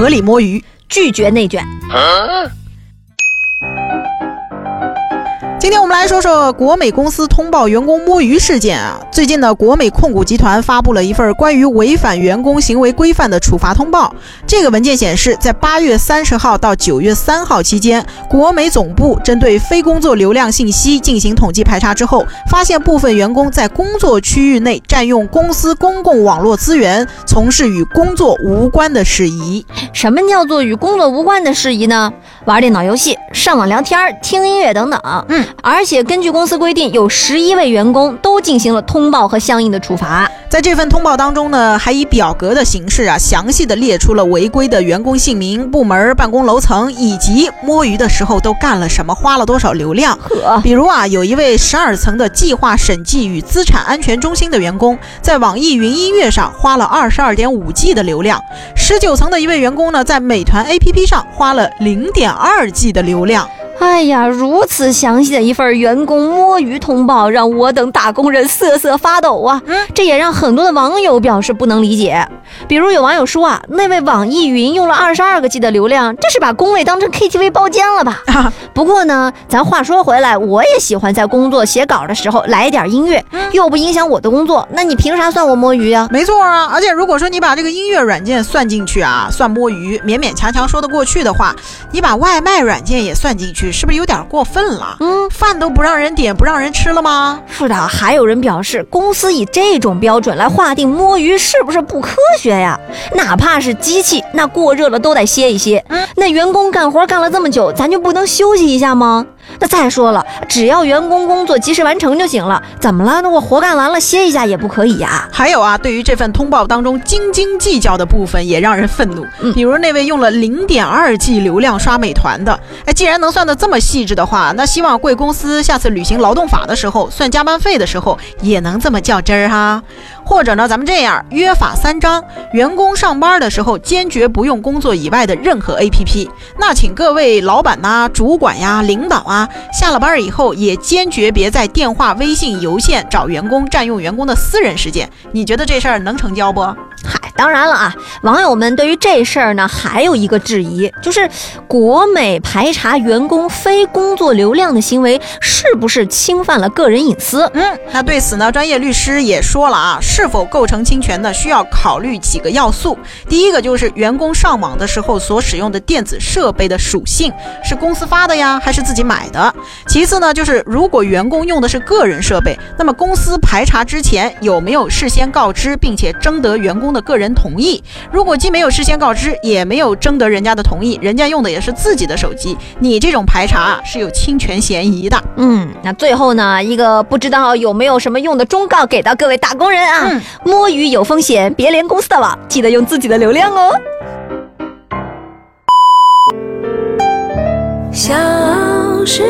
合理摸鱼，拒绝内卷。今天我们来说说国美公司通报员工摸鱼事件啊。最近呢，国美控股集团发布了一份关于违反员工行为规范的处罚通报。这个文件显示，在八月三十号到九月三号期间，国美总部针对非工作流量信息进行统计排查之后，发现部分员工在工作区域内占用公司公共网络资源，从事与工作无关的事宜。什么叫做与工作无关的事宜呢？玩电脑游戏、上网聊天、听音乐等等。嗯。而且根据公司规定，有十一位员工都进行了通报和相应的处罚。在这份通报当中呢，还以表格的形式啊，详细的列出了违规的员工姓名、部门、办公楼层以及摸鱼的时候都干了什么，花了多少流量。呵，比如啊，有一位十二层的计划审计与资产安全中心的员工，在网易云音乐上花了二十二点五 G 的流量；十九层的一位员工呢，在美团 APP 上花了零点二 G 的流量。哎呀，如此详细的一份员工摸鱼通报，让我等打工人瑟瑟发抖啊！嗯，这也让很多的网友表示不能理解。比如有网友说啊，那位网易云用了二十二个 G 的流量，这是把工位当成 KTV 包间了吧？不过呢，咱话说回来，我也喜欢在工作写稿的时候来一点音乐，又不影响我的工作。那你凭啥算我摸鱼啊？没错啊，而且如果说你把这个音乐软件算进去啊，算摸鱼，勉勉强强说得过去的话，你把外卖软件也算进去。是不是有点过分了？嗯，饭都不让人点，不让人吃了吗？是的，还有人表示，公司以这种标准来划定摸鱼，是不是不科学呀？哪怕是机器，那过热了都得歇一歇。嗯，那员工干活干了这么久，咱就不能休息一下吗？那再说了，只要员工工作及时完成就行了，怎么了？那我活干完了歇一下也不可以呀？还有啊，对于这份通报当中斤斤计较的部分，也让人愤怒。嗯，比如那位用了零点二 G 流量刷美团的，哎，既然能算得这么细致的话，那希望贵公司下次履行劳动法的时候，算加班费的时候也能这么较真儿哈。或者呢，咱们这样约法三章：员工上班的时候坚决不用工作以外的任何 APP。那请各位老板呐、主管呀、领导啊，下了班以后也坚决别在电话、微信、邮件找员工占用员工的私人时间。你觉得这事儿能成交不？嗨，当然了啊，网友们对于这事儿呢，还有一个质疑，就是国美排查员工非工作流量的行为是不是侵犯了个人隐私？嗯，那对此呢，专业律师也说了啊，是否构成侵权呢，需要考虑几个要素。第一个就是员工上网的时候所使用的电子设备的属性是公司发的呀，还是自己买的？其次呢，就是如果员工用的是个人设备，那么公司排查之前有没有事先告知，并且征得员工的个人人同意？如果既没有事先告知，也没有征得人家的同意，人家用的也是自己的手机，你这种排查啊是有侵权嫌疑的。嗯，那最后呢，一个不知道有没有什么用的忠告给到各位打工人啊，嗯摸鱼有风险，别连公司的网，记得用自己的流量哦。小时